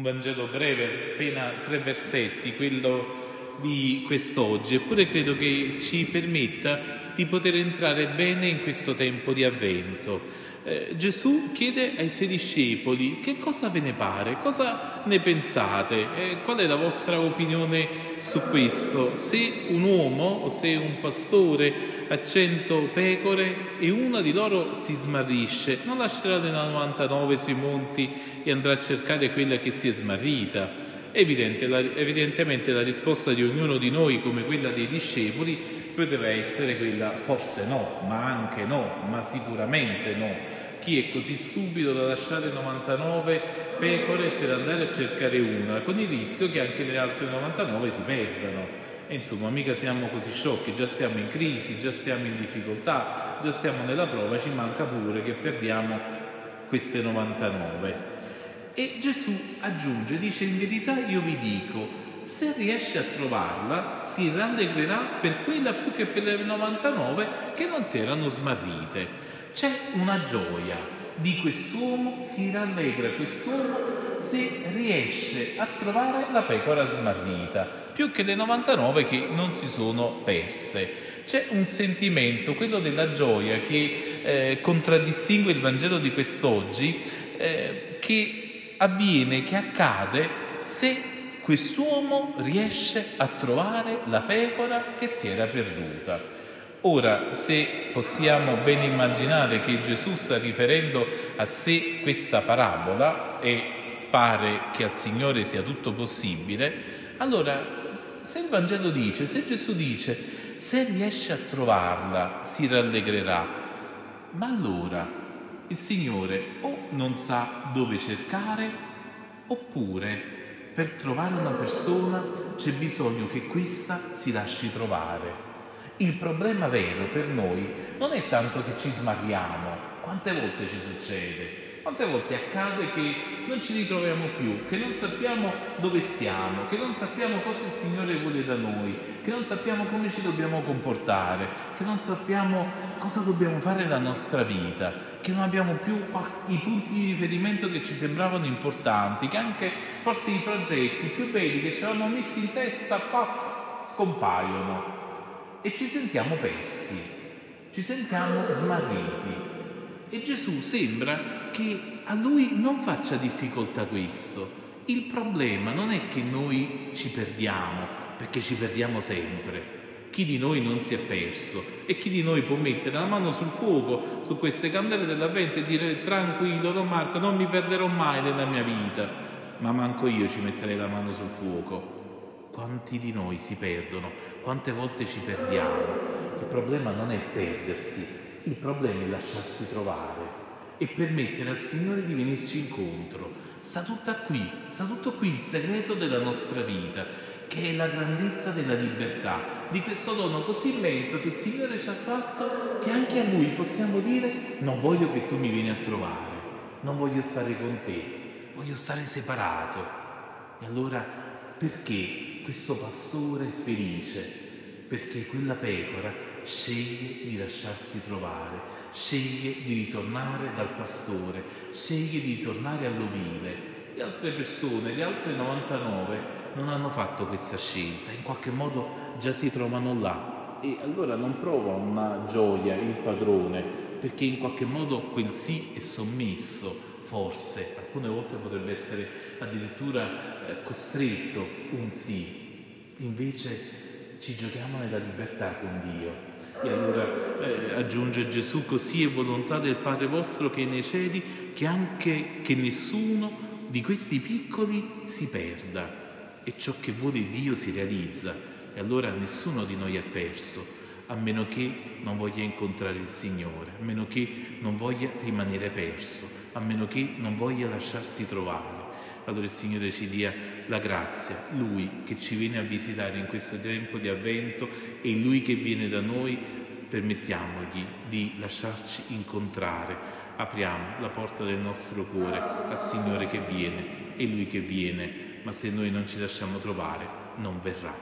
un Vangelo breve, appena tre versetti, quello di quest'oggi, eppure credo che ci permetta di poter entrare bene in questo tempo di avvento. Eh, Gesù chiede ai suoi discepoli che cosa ve ne pare, cosa ne pensate, eh, qual è la vostra opinione su questo. Se un uomo o se un pastore ha cento pecore e una di loro si smarrisce, non lascerà le 99 sui monti e andrà a cercare quella che si è smarrita. Evidente, la, evidentemente la risposta di ognuno di noi, come quella dei discepoli, poteva essere quella forse no, ma anche no, ma sicuramente no. Chi è così stupido da lasciare 99 pecore per andare a cercare una, con il rischio che anche le altre 99 si perdano. E insomma, mica siamo così sciocchi, già stiamo in crisi, già stiamo in difficoltà, già stiamo nella prova, ci manca pure che perdiamo queste 99. E Gesù aggiunge, dice in verità io vi dico, se riesce a trovarla, si rallegrerà per quella più che per le 99 che non si erano smarrite. C'è una gioia di quest'uomo, si rallegra quest'uomo se riesce a trovare la pecora smarrita, più che le 99 che non si sono perse. C'è un sentimento, quello della gioia, che eh, contraddistingue il Vangelo di quest'oggi, eh, che avviene, che accade se quest'uomo riesce a trovare la pecora che si era perduta. Ora, se possiamo ben immaginare che Gesù sta riferendo a sé questa parabola e pare che al Signore sia tutto possibile, allora se il Vangelo dice, se Gesù dice, se riesce a trovarla si rallegrerà, ma allora il Signore o non sa dove cercare oppure per trovare una persona c'è bisogno che questa si lasci trovare. Il problema vero per noi non è tanto che ci smarriamo, quante volte ci succede, quante volte accade che non ci ritroviamo più, che non sappiamo dove stiamo, che non sappiamo cosa il Signore vuole da noi, che non sappiamo come ci dobbiamo comportare, che non sappiamo cosa dobbiamo fare nella nostra vita, che non abbiamo più i punti di riferimento che ci sembravano importanti, che anche forse i progetti più belli che ci avevamo messi in testa, paf, scompaiono e ci sentiamo persi, ci sentiamo smarriti. E Gesù sembra che a lui non faccia difficoltà questo. Il problema non è che noi ci perdiamo, perché ci perdiamo sempre. Chi di noi non si è perso e chi di noi può mettere la mano sul fuoco, su queste candele dell'avvento e dire tranquillo, Don Marco, non mi perderò mai nella mia vita, ma manco io ci metterei la mano sul fuoco. Quanti di noi si perdono? Quante volte ci perdiamo? Il problema non è perdersi, il problema è lasciarsi trovare e permettere al Signore di venirci incontro. Sta tutto qui, sta tutto qui il segreto della nostra vita, che è la grandezza della libertà, di questo dono così immenso che il Signore ci ha fatto, che anche a Lui possiamo dire non voglio che tu mi vieni a trovare, non voglio stare con te, voglio stare separato. E allora perché questo pastore è felice? Perché quella pecora sceglie di lasciarsi trovare sceglie di ritornare dal pastore, sceglie di ritornare all'ovile. Le altre persone, le altre 99, non hanno fatto questa scelta, in qualche modo già si trovano là. E allora non prova una gioia il padrone perché in qualche modo quel sì è sommesso, forse, alcune volte potrebbe essere addirittura eh, costretto un sì, invece ci giochiamo nella libertà con Dio e allora eh, aggiunge Gesù, così è volontà del Padre vostro che nei cieli, che anche che nessuno di questi piccoli si perda e ciò che vuole Dio si realizza. E allora nessuno di noi è perso, a meno che non voglia incontrare il Signore, a meno che non voglia rimanere perso, a meno che non voglia lasciarsi trovare. Allora il Signore ci dia la grazia, Lui che ci viene a visitare in questo tempo di avvento e Lui che viene da noi, permettiamogli di lasciarci incontrare. Apriamo la porta del nostro cuore al Signore che viene, è Lui che viene, ma se noi non ci lasciamo trovare, non verrà.